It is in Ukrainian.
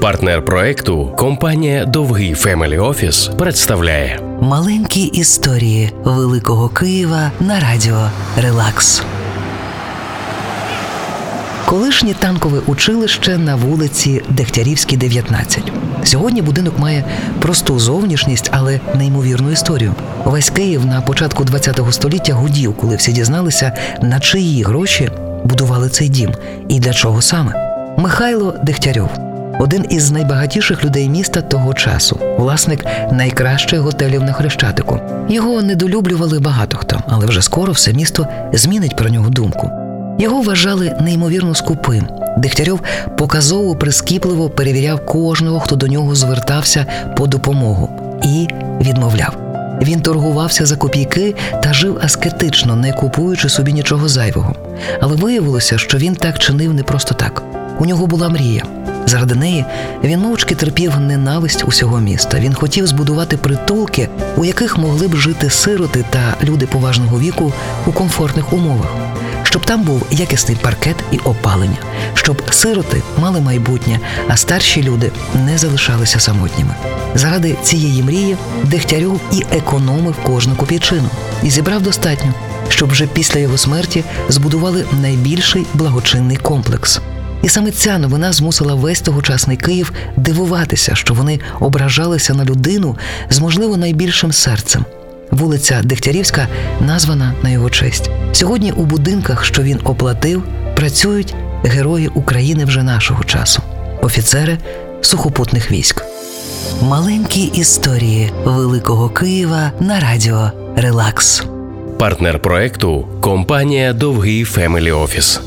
Партнер проекту компанія Довгий Family Office представляє Маленькі історії Великого Києва на радіо Релакс. Колишнє танкове училище на вулиці Дегтярівській, 19. Сьогодні будинок має просту зовнішність, але неймовірну історію. Весь Київ на початку ХХ століття гудів, коли всі дізналися, на чиї гроші будували цей дім і для чого саме. Михайло Дегтярьов один із найбагатіших людей міста того часу, власник найкращих готелів на Хрещатику. Його недолюблювали багато хто, але вже скоро все місто змінить про нього думку. Його вважали неймовірно скупим. Дегтярьов показово прискіпливо перевіряв кожного, хто до нього звертався по допомогу, і відмовляв. Він торгувався за копійки та жив аскетично, не купуючи собі нічого зайвого. Але виявилося, що він так чинив не просто так. У нього була мрія. Заради неї він мовчки терпів ненависть усього міста. Він хотів збудувати притулки, у яких могли б жити сироти та люди поважного віку у комфортних умовах, щоб там був якісний паркет і опалення, щоб сироти мали майбутнє, а старші люди не залишалися самотніми. Заради цієї мрії Дегтярьов і економив кожну копійчину і зібрав достатньо, щоб вже після його смерті збудували найбільший благочинний комплекс. І саме ця новина змусила весь тогочасний Київ дивуватися, що вони ображалися на людину з можливо найбільшим серцем. Вулиця Дегтярівська названа на його честь. Сьогодні у будинках, що він оплатив, працюють герої України вже нашого часу, офіцери сухопутних військ. Маленькі історії Великого Києва на радіо Релакс. партнер проекту компанія Довгий Family Office.